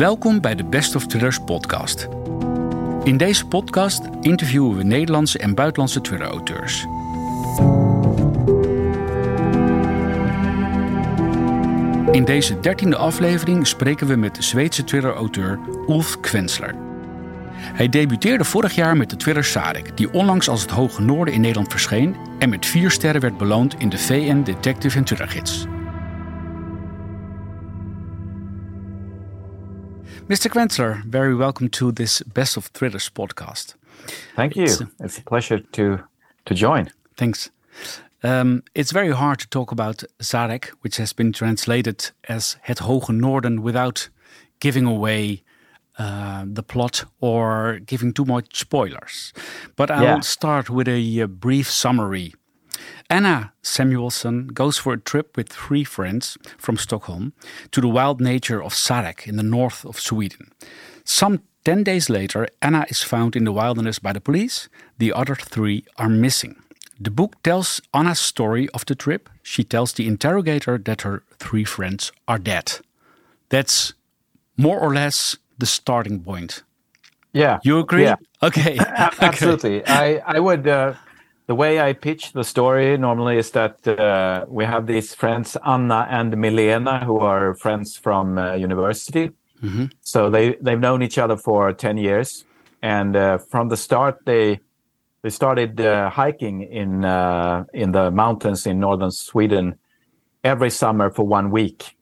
Welkom bij de Best of Thrillers podcast. In deze podcast interviewen we Nederlandse en buitenlandse thriller-auteurs. In deze dertiende aflevering spreken we met de Zweedse thriller-auteur Ulf Kvensler. Hij debuteerde vorig jaar met de thriller Sarek, die onlangs als het Hoge Noorden in Nederland verscheen en met vier sterren werd beloond in de VN Detective en Thriller Gids. Mr. Kvensler, very welcome to this Best of Thrillers podcast. Thank you. It's, it's a pleasure to to join. Thanks. Um, it's very hard to talk about Sarek, which has been translated as Het Hoge Noorden without giving away uh, the plot or giving too much spoilers. But I'll yeah. start with a, a brief summary. Anna Samuelsson goes for a trip with three friends from Stockholm to the wild nature of Sarek in the north of Sweden. Some 10 days later, Anna is found in the wilderness by the police. The other three are missing. The book tells Anna's story of the trip. She tells the interrogator that her three friends are dead. That's more or less the starting point. Yeah. You agree? Yeah. Okay. Absolutely. I, I would. Uh, the way I pitch the story normally is that uh, we have these friends Anna and Milena who are friends from uh, university. Mm-hmm. So they they've known each other for ten years, and uh, from the start they they started uh, hiking in uh, in the mountains in northern Sweden every summer for one week.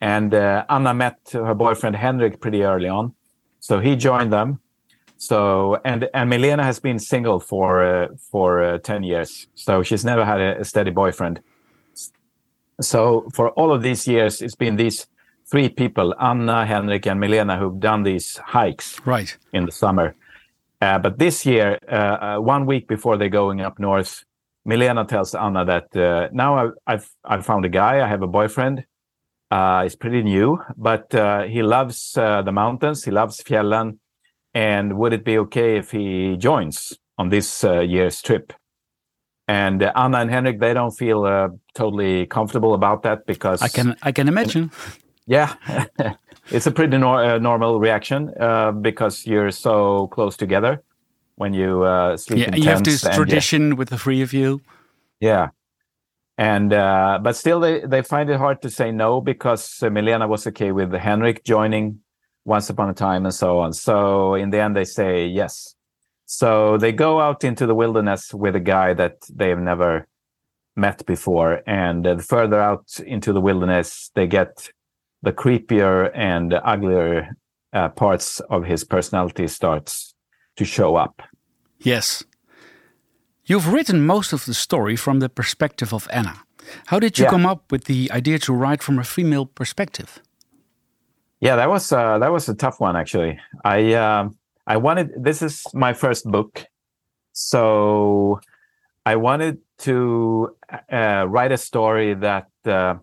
And uh, Anna met her boyfriend Henrik pretty early on, so he joined them so and and Milena has been single for uh, for uh, ten years, so she's never had a, a, steady boyfriend. So for all of these years, it's been these three people, Anna, Henrik, and Milena, who've done these hikes right in the summer. Uh, but this year, uh, uh, one week before they're going up north, Milena tells Anna that uh, now I've, I've found a guy, I have a boyfriend. he's pretty new, but he loves the mountains. He loves fjällen and would it be okay if he joins on this uh, year's trip? And uh, Anna and Henrik, they don't feel uh, totally comfortable about that because I can I can imagine. Yeah, it's a pretty uh, normal reaction uh, because you're so close together when you uh, sleep. Yeah, you have this tradition with the three of you. Yeah, and but still they they find it hard to say no because Milena was okay with Henrik joining once upon a time and so on. So in the end, they say yes. So they go out into the wilderness with a guy that they've never met before. And uh, further out into the wilderness, they get the creepier and uglier uh, parts of his personality starts to show up. Yes. You've written most of the story from the perspective of Anna. How did you yeah. come up with the idea to write from a female perspective? Yeah, that was uh, that was a tough one actually. I uh, I wanted this is my first book, so I wanted to uh, write a story that uh,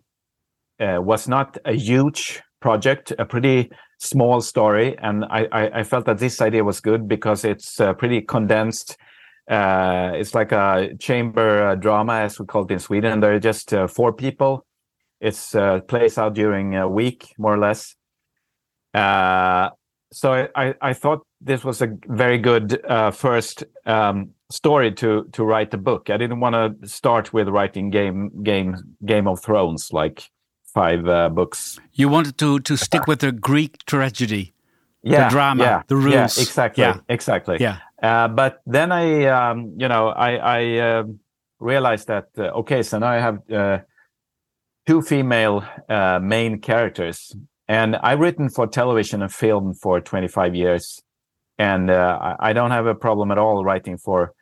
uh, was not a huge project, a pretty small story, and I, I, I felt that this idea was good because it's uh, pretty condensed. it's like a chamber drama, as we call it in Sweden. There are just four people. It's plays out during a week, more or less uh, so I, I thought this was a very good uh, first um, story to to write the book. I didn't want to start with writing game game Game of Thrones like five uh, books. You wanted to to stick with the Greek tragedy, yeah, the drama, yeah, the rules. Yeah, exactly, yeah. exactly. Yeah. Uh, but then I, um, you know, I, I uh, realized that uh, okay, so now I have uh, two female uh, main characters and I've written for television and film for 25 years, and uh, I don't have a problem at all writing for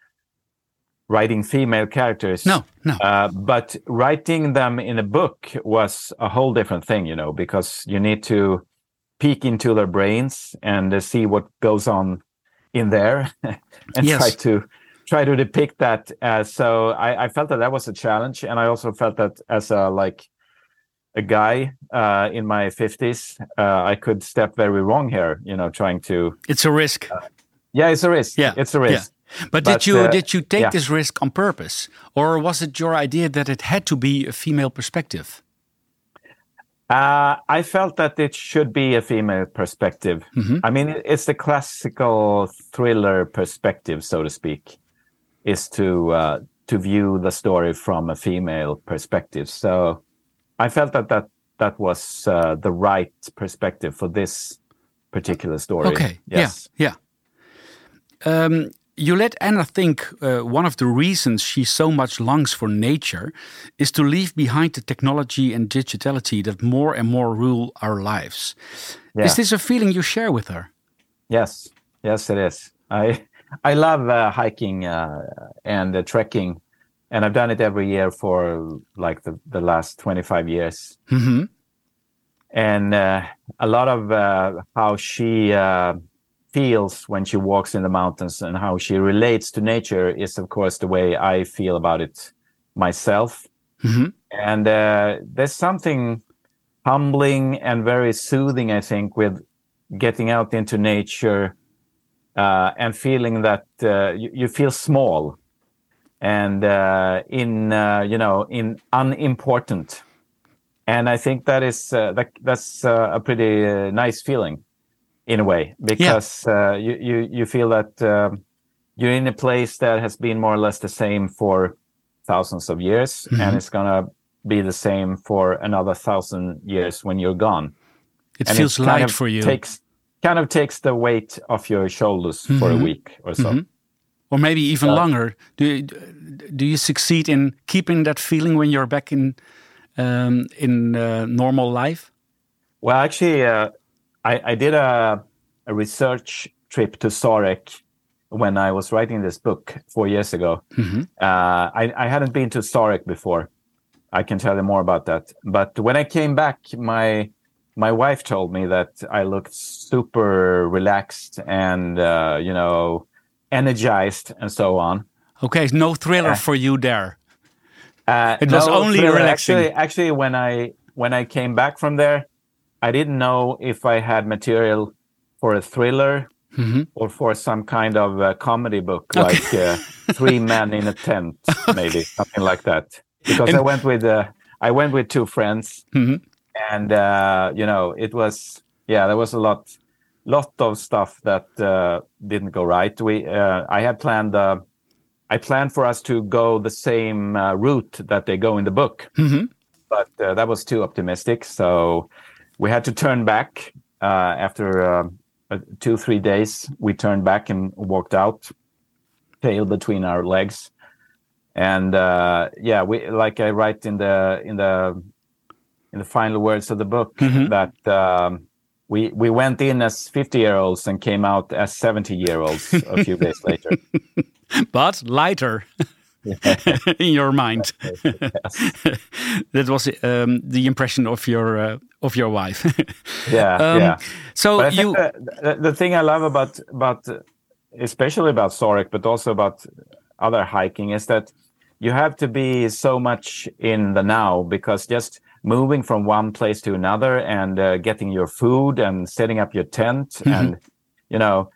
writing female characters. No, no. Uh, but writing them in a book was a whole different thing, you know, because you need to peek into their brains and uh, see what goes on in there, and yes. try to try to depict that. Uh, so I, I felt that that was a challenge, and I also felt that as a like a guy uh, in my 50s, uh, I could step very wrong here, you know, trying to. It's a risk. Uh, yeah, it's a risk. Yeah. It's a risk. Yeah. But, but did you uh, did you take yeah. this risk on purpose, or was it your idea that it had to be a female perspective? Uh, I felt that it should be a female perspective. Mm-hmm. I mean, it's the classical thriller perspective, so to speak, is to uh, to view the story from a female perspective. So I felt that that that was uh, the right perspective for this particular story. Okay. Yes. Yeah. Yeah. Um, you let Anna think uh, one of the reasons she so much longs for nature is to leave behind the technology and digitality that more and more rule our lives. Yeah. Is this a feeling you share with her? Yes. Yes, it is. I I love uh, hiking uh, and uh, trekking, and I've done it every year for like the, the last 25 years. hmm And uh, a lot of uh, how she uh, feels when she walks in the mountains and how she relates to nature is, of course, the way I feel about it myself. hmm And uh, there's something humbling and very soothing, I think, with getting out into nature uh, and feeling that uh, you, you feel small and uh, in uh, you know in unimportant. And I think that is uh, that, that's uh, a pretty uh, nice feeling, in a way, because uh, you, you you feel that um you're in a place that has been more or less the same for thousands of years, Mhm. and it's gonna be the same for another thousand years when you're gone. It And feels light for you. Takes kind of takes the weight off your shoulders for a Mhm. week or so. Mhm. Or maybe even Uh, longer. Do you, do you succeed in keeping that feeling when you're back in um, in uh, normal life? Well, actually, uh, I, I did a, a research trip to Sarek when I was writing this book four years ago. Mhm. Uh, I, I hadn't been to Sarek before. I can tell you more about that. But when I came back, my my wife told me that I looked super relaxed and uh, you know energized and so on. Okay, no thriller Yeah. for you there. Uh, It was only thriller. relaxing. Actually, actually, when I when I came back from there, I didn't know if I had material for a thriller Mhm. or for some kind of uh, comedy book, Okay. like uh, Three Men in a Tent, maybe something like that. Because I went with uh, I went with two friends, Mhm. and uh, you know, it was yeah, there was a lot lot of stuff that uh, didn't go right. We uh, I had planned. Uh, I planned for us to go the same uh, route that they go in the book, Mhm. but uh, that was too optimistic. So we had to turn back uh, after uh, uh, two three days. We turned back and walked out, tail between our legs, and uh, yeah, we like I write in the in the in the final words of the book Mhm. that. Um, we, we went in as 50 year olds and came out as 70 year olds a few days later. But lighter in your mind. that was um, the impression of your uh, of your wife. Yeah, Um, yeah. So you, the, the, thing I love about about especially about Sarek, but also about other hiking, is that you have to be so much in the now because just moving from one place to another and uh, getting your food and setting up your tent and you know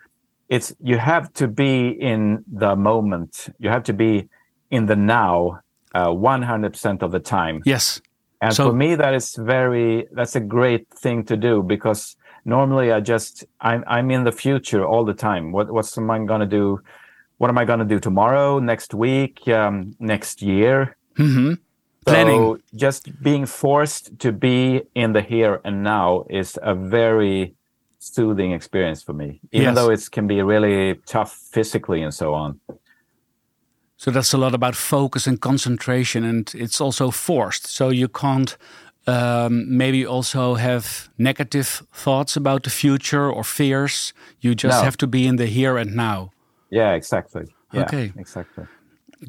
it's you have to be in the moment you have to be in the now uh, 100% of the time yes, and So- for me, that is very, that's a great thing to do because normally I just, I'm, I'm in the future all the time. What, what's am I going to do? What am I going to do tomorrow, next week, um, next year? Hmm So Planning. just being forced to be in the here and now is a very soothing experience for me, even Yes. though it can be really tough physically and so on. So that's a lot about focus and concentration, and it's also forced. So you can't um, maybe also have negative thoughts about the future or fears. You just No. have to be in the here and now. Yeah, exactly. Yeah, Okay. exactly.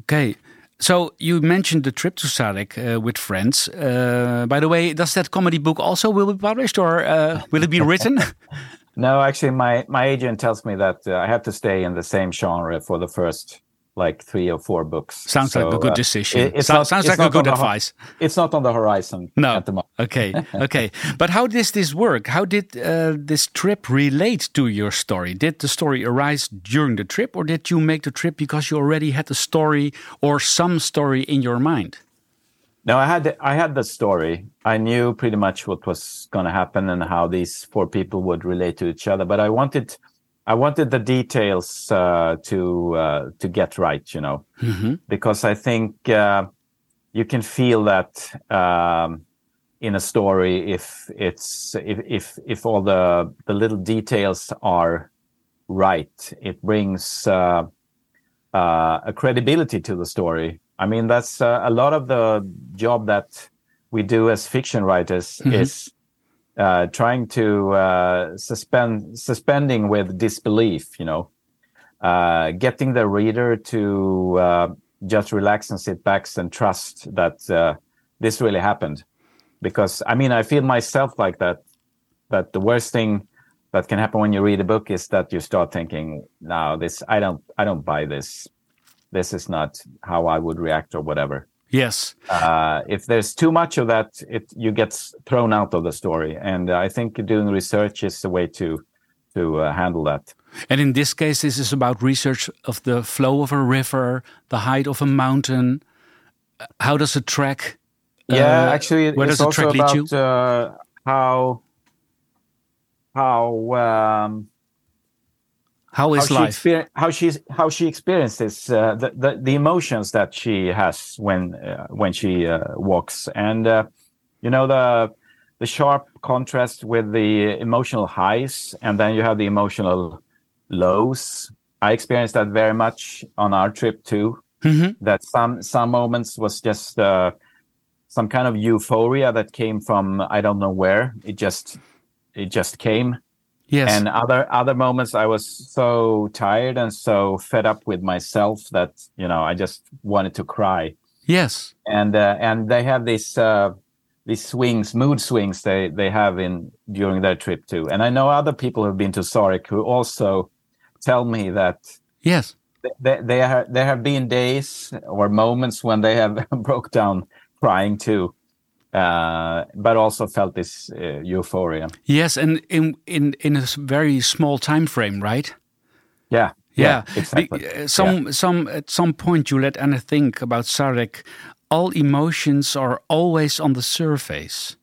Okay. So you mentioned the trip to Sarek uh, with friends. Uh, by the way, does that comedy book also will be published or uh, will it be written? No, actually, my my agent tells me that uh, I have to stay in the same genre for the first like three or four books. Sounds like a good uh, decision. it- So- not- sounds like a good the advice. It's not on the horizon No. at the moment. Okay, okay. But how does this work? How did uh, this trip relate to your story? Did the story arise during the trip, or did you make the trip because you already had the story or some story in your mind? No, I had I had the story. I knew pretty much what was going to happen and how these four people would relate to each other. But I wanted, I wanted the details uh, to uh, to get right, you know, hmm because I think uh, you can feel that um, in a story if it's if if if all the the little details are right, it brings uh, uh, a credibility to the story. I mean, that's uh, a lot of the job that we do as fiction writers Mhm. is uh, trying to uh, suspend suspending with disbelief. You know, uh, getting the reader to uh, just relax and sit back and trust that uh, this really happened. Because I mean, I feel myself like that. That the worst thing that can happen when you read a book is that you start thinking, "No, this I don't, I don't buy this. This is not how I would react or whatever." Yes. Uh, if there's too much of that, it you get thrown out of the story. And I think doing research is the way to to uh, handle that. And in this case, this is about research of the flow of a river, the height of a mountain. Uh, How does a track? Yeah, uh, actually, where it's does also track lead you? about uh, how how um, How how is she life? exper- how she's how she experiences uh, the, the the emotions that she has when uh, when she uh, walks, and uh, you know the the sharp contrast with the emotional highs, and then you have the emotional lows. I experienced that very much on our trip too. Mhm. That some some moments was just uh, some kind of euphoria that came from I don't know where. It just it just came Yes. and other other moments i was so tired and so fed up with myself that you know i just wanted to cry yes. and uh, and they have these uh these swings mood swings they they have in during their trip too and i know other people who've been to Sarek who also tell me that Yes. they, they are, there have been days or moments when they have broke down crying too uh but also felt this uh, euphoria Yes. And in in in a very small time frame, right? yeah Yeah. exactly Be- uh, some some at some point you let Anna think about Sarek. All emotions are always on the surface.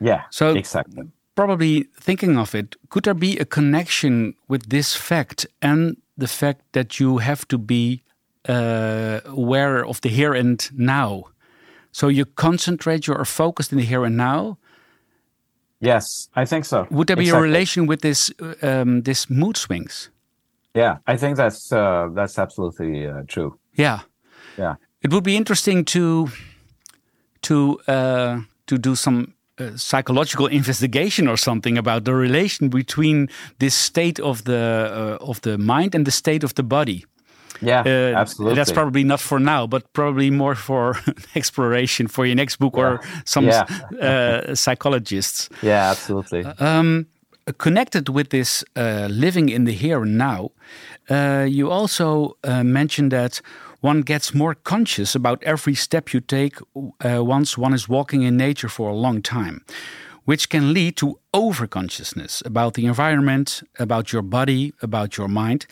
yeah So exactly probably thinking of it, could there be a connection with this fact and the fact that you have to be uh, aware of the here and now? So you concentrate, you are focused in the here and now. Yes, I think so. Would there be a relation with this um, this mood swings? Yeah, I think that's uh, that's absolutely uh, true. Yeah, Yeah, it would be interesting to to uh, to do some uh, psychological investigation or something about the relation between this state of the uh, of the mind and the state of the body. Yeah, Uh, absolutely. That's probably not for now, but probably more for exploration for your next book or some Yeah. uh, psychologists. yeah, absolutely. Um, connected with this uh, living in the here and now, uh, you also uh, mentioned that one gets more conscious about every step you take uh, once one is walking in nature for a long time, which can lead to overconsciousness about the environment, about your body, about your mind,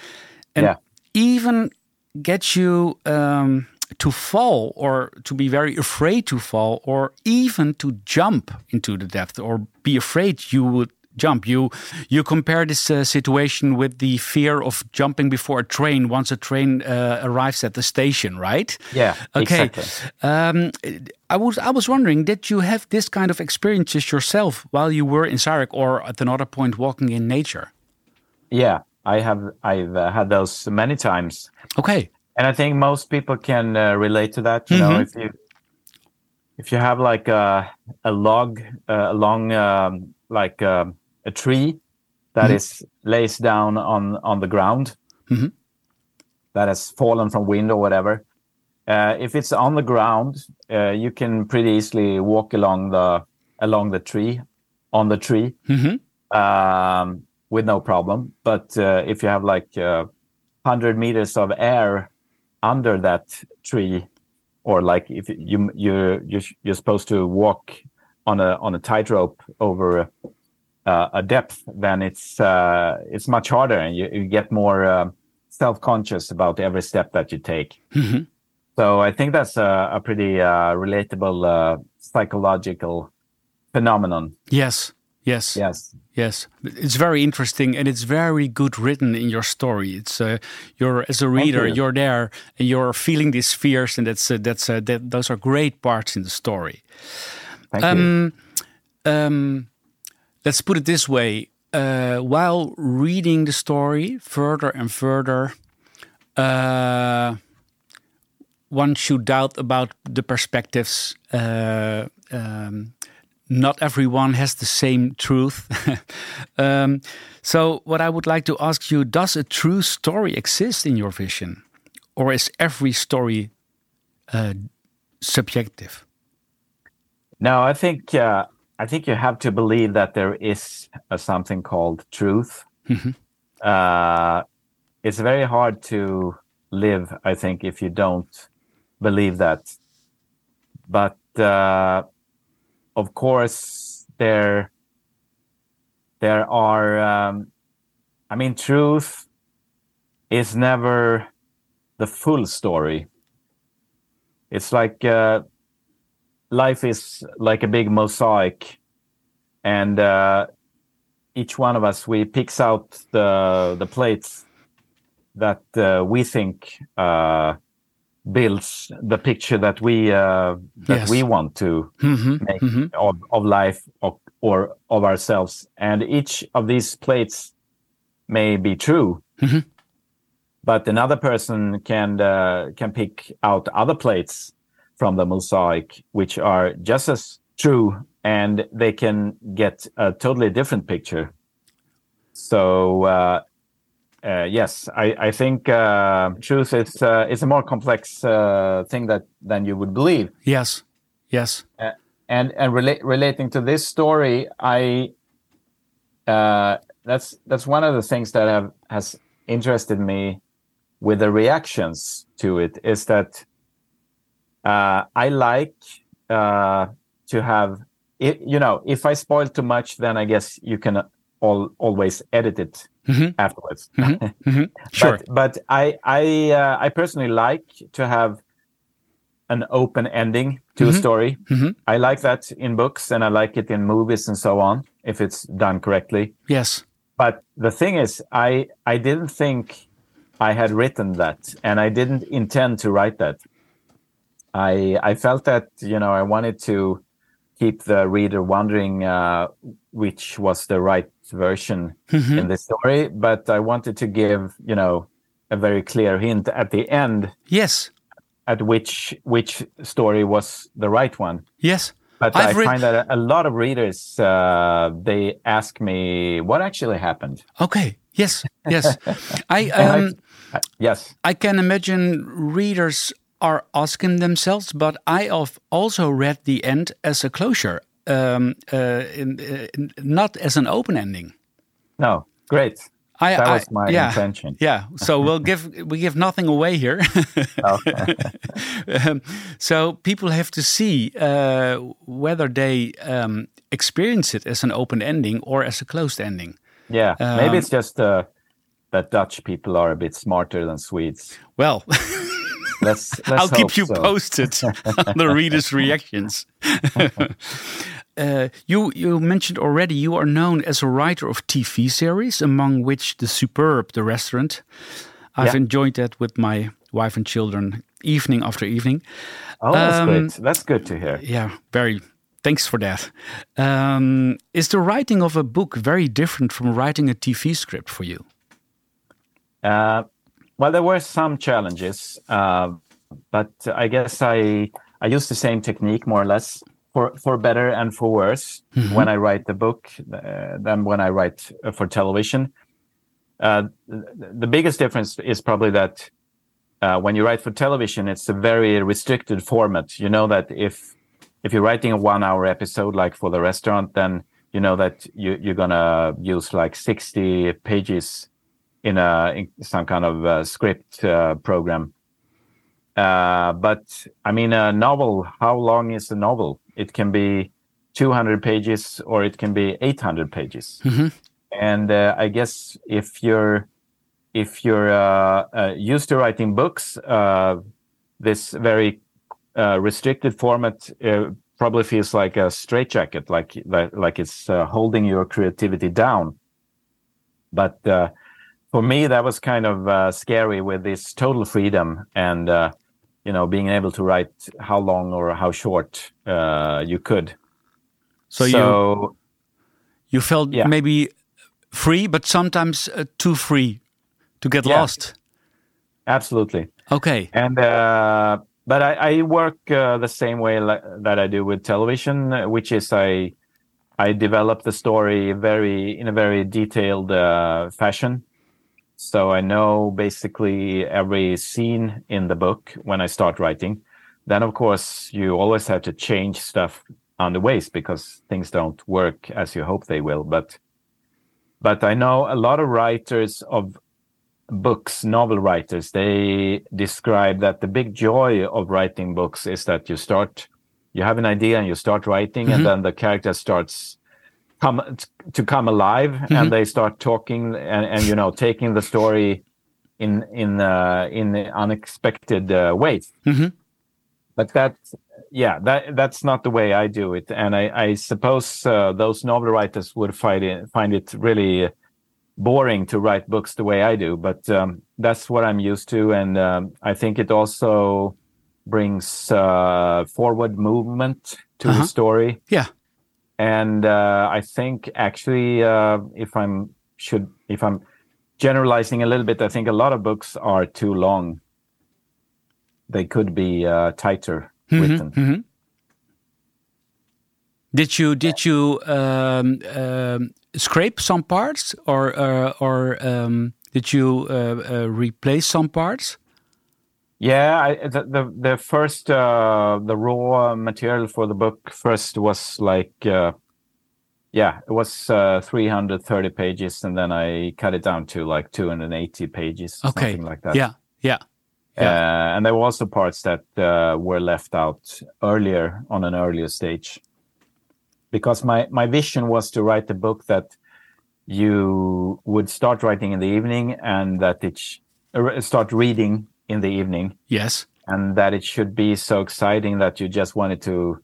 and Yeah. Even get you um, to fall or to be very afraid to fall or even to jump into the depth or be afraid you would jump. You you compare this uh, situation with the fear of jumping before a train once a train uh, arrives at the station right? Yeah, okay. exactly. um, i was i was wondering did you have this kind of experiences yourself while you were in Sarek or at another point walking in nature? Yeah, I have. I've uh, had those many times, okay and I think most people can uh, relate to that. You know, Mhm. if you if you have like a a log uh, along um, like um, a tree that Mhm. is lays down on on the ground Mhm. that has fallen from wind or whatever. Uh, if it's on the ground, uh, you can pretty easily walk along the along the tree on the tree hmm um, with no problem. But uh, if you have like uh, 100 meters of air under that tree, or like if you you you're, you're supposed to walk on a on a tightrope over uh, a depth, then it's uh, it's much harder, and you, you get more uh, self conscious about every step that you take. hmm So I think that's a, a pretty uh, relatable uh, psychological phenomenon. Yes, yes, Yes. yes. It's very interesting and it's very good written in your story. It's uh, you're as a reader, you. you. are there and you're feeling these fears, and that's uh, that's uh, that, those are great parts in the story. Thank you. Um, um, let's put it this way: uh, while reading the story further and further, uh, one should doubt about the perspectives. Uh, um, not everyone has the same truth. um, so, what I would like to ask you: Does a true story exist in your vision, or is every story uh, subjective? No, I think uh, I think you have to believe that there is a, something called truth. Uh, it's very hard to live, I think, if you don't believe that. But uh, of course, there there are. Um, I mean, truth is never the full story. It's like uh, life is like a big mosaic and uh, each one of us we picks out the the plates that uh, we think uh, builds the picture that we uh, that Yes. we want to Mhm, make mhm. of, of life or, or of ourselves and each of these plates may be true Mhm. but another person can uh, can pick out other plates from the mosaic which are just as true and they can get a totally different picture so uh, uh, yes i, I think uh, truth is uh, is a more complex uh, thing that than you would believe. Yes, yes. and and rela- relating to this story i uh that's that's one of the things that have has interested me with the reactions to it is that uh i like uh to have it you know if i spoil too much then i guess you can all always edit it Mhm. afterwards Mhm. Sure. but, but I I uh, I personally like to have an open ending to a story. Mhm. I like that in books and I like it in movies and so on if it's done correctly. yes. But the thing is, I I didn't think I had written that, and I didn't intend to write that. I I felt that you know I wanted to keep the reader wondering uh, which was the right version Mhm. in the story, but I wanted to give you know a very clear hint at the end Yes. at which which story was the right one. Yes. But I've I read- find that a, lot of readers uh, they ask me what actually happened. Okay. Yes. Yes. I I- um Uh, yes, I can imagine readers are asking themselves, but I have also read the end as a closure, um, uh, in, uh, in, not as an open ending. no, great. I, That was my yeah, intention. Yeah. So we'll give we give nothing away here. Um, so people have to see uh, whether they um, experience it as an open ending or as a closed ending. yeah, maybe Um, it's just uh, that Dutch people are a bit smarter than Swedes. Well, Let's, let's I'll keep you so. posted on the readers' reactions. uh, you you mentioned already you are known as a writer of TV series, among which the Superb, the restaurant. I've Yeah. enjoyed that with my wife and children, evening after evening. Oh, that's Um, great. That's good to hear. Yeah, very. Thanks for that. Um, is the writing of a book very different from writing a TV script for you? Uh, well, there were some challenges, uh, but I guess I I use the same technique more or less for for better and for worse when I write the book uh, than when I write uh, for television. Uh, the, the biggest difference is probably that uh, when you write for television, it's a very restricted format. You know that if if you're writing a one-hour episode like for the restaurant, then you know that you, you're gonna use like 60 pages in a in some kind of uh, script uh, program. Uh, but I mean, a novel. How long is a novel? It can be 200 pages or it can be 800 pages. Mhm. And uh, I guess if you're if you're used to writing books, uh, this very uh, restricted format uh, probably feels like a straitjacket, like like, like it's uh, holding your creativity down. But uh, for me, that was kind of uh, scary with this total freedom and uh, you know being able to write how long or how short you could. So, so you you felt yeah. maybe free, but sometimes too free to get yeah. lost. Absolutely. Okay. And uh, but I, I work uh, the same way that I do with television, which is I I develop the story very in a very detailed uh, fashion. So I know basically every scene in the book when I start writing. Then of course you always have to change stuff on the ways because things don't work as you hope they will. But but I know a lot of writers of books, novel writers, they describe that the big joy of writing books is that you start, you have an idea and you start writing, mm-hmm. and then the character starts come to come alive, mm-hmm. and they start talking and, and you know taking the story in in uh, in unexpected uh, ways. Mm-hmm. But that, yeah, that that's not the way I do it, and I, I suppose uh, those novel writers would find it find it really boring to write books the way I do, but um, that's what I'm used to, and um, I think it also brings uh, forward movement to uh-huh. the story. Yeah, and uh, I think actually, uh, if I'm should if I'm generalizing a little bit, I think a lot of books are too long. They could be uh, tighter mm-hmm, written. Mm-hmm. Did you did you um, um, scrape some parts, or uh, or um, did you uh, uh, replace some parts? Yeah, I, the, the, the first uh, the raw material for the book first was like uh, yeah, it was uh, 330 pages, and then I cut it down to like 280 pages, okay. something like that. Yeah, yeah. yeah. and there were also parts that were left out earlier on an earlier stage because my my vision was to write a book that you would start writing in the evening and that it sh- uh, start reading in the evening. Yes. And that it should be so exciting that you just wanted to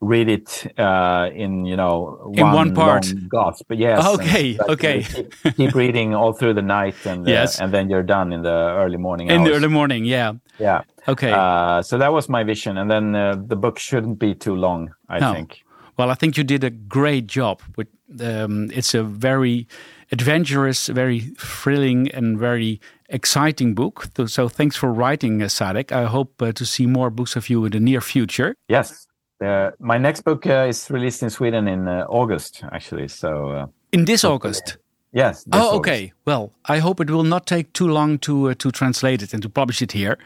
read it uh, in you know one in one part. gasp yes okay okay. keep, keep, reading all through the night and uh, yes. Uh, and then you're done in the early morning in hours. the early morning yeah. Yeah. Okay. Uh, so that was my vision. And then uh, the book shouldn't be too long i no. think. Well, I think you did a great job. With um, it's a very adventurous, very thrilling, and very exciting book. So, thanks for writing, uh, Sarek. I hope uh, to see more books of you in the near future. Yes, uh, my next book uh, is released in Sweden in uh, August, actually. So uh, in this August. Yes. oh, okay. August. Well, I hope it will not take too long to to translate it and to publish it here.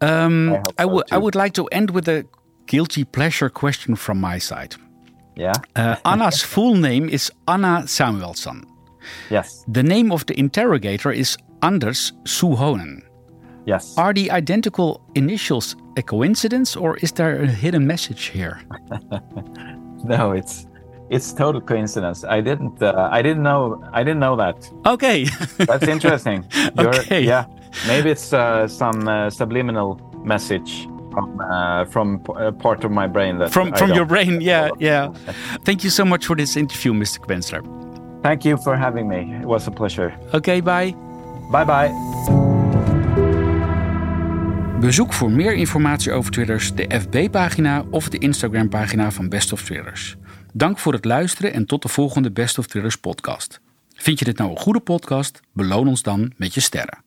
Um, I, so I would like to end with a guilty pleasure question from my side. Yeah. uh, Anna's full name is Anna Samuelsson. Yes. The name of the interrogator is Anders Suhonen. Yes. Are the identical initials a coincidence or is there a hidden message here? no, it's it's total coincidence. I didn't uh, I didn't know I didn't know that. Okay. That's interesting. okay. Yeah. Maybe it's uh, some uh, subliminal message from uh, from a part of my brain that from from your brain. Yeah, yeah. Thank you so much for this interview, Mr. Kvensler. Thank you for having me. It was a pleasure. Okay, bye. Bye bye. Bezoek voor meer informatie over Twitters de FB-pagina of de Instagram-pagina van Best of Thrillers. Dank voor het luisteren en tot de volgende Best of Thrillers podcast. Vind je dit nou een goede podcast? Beloon ons dan met je sterren.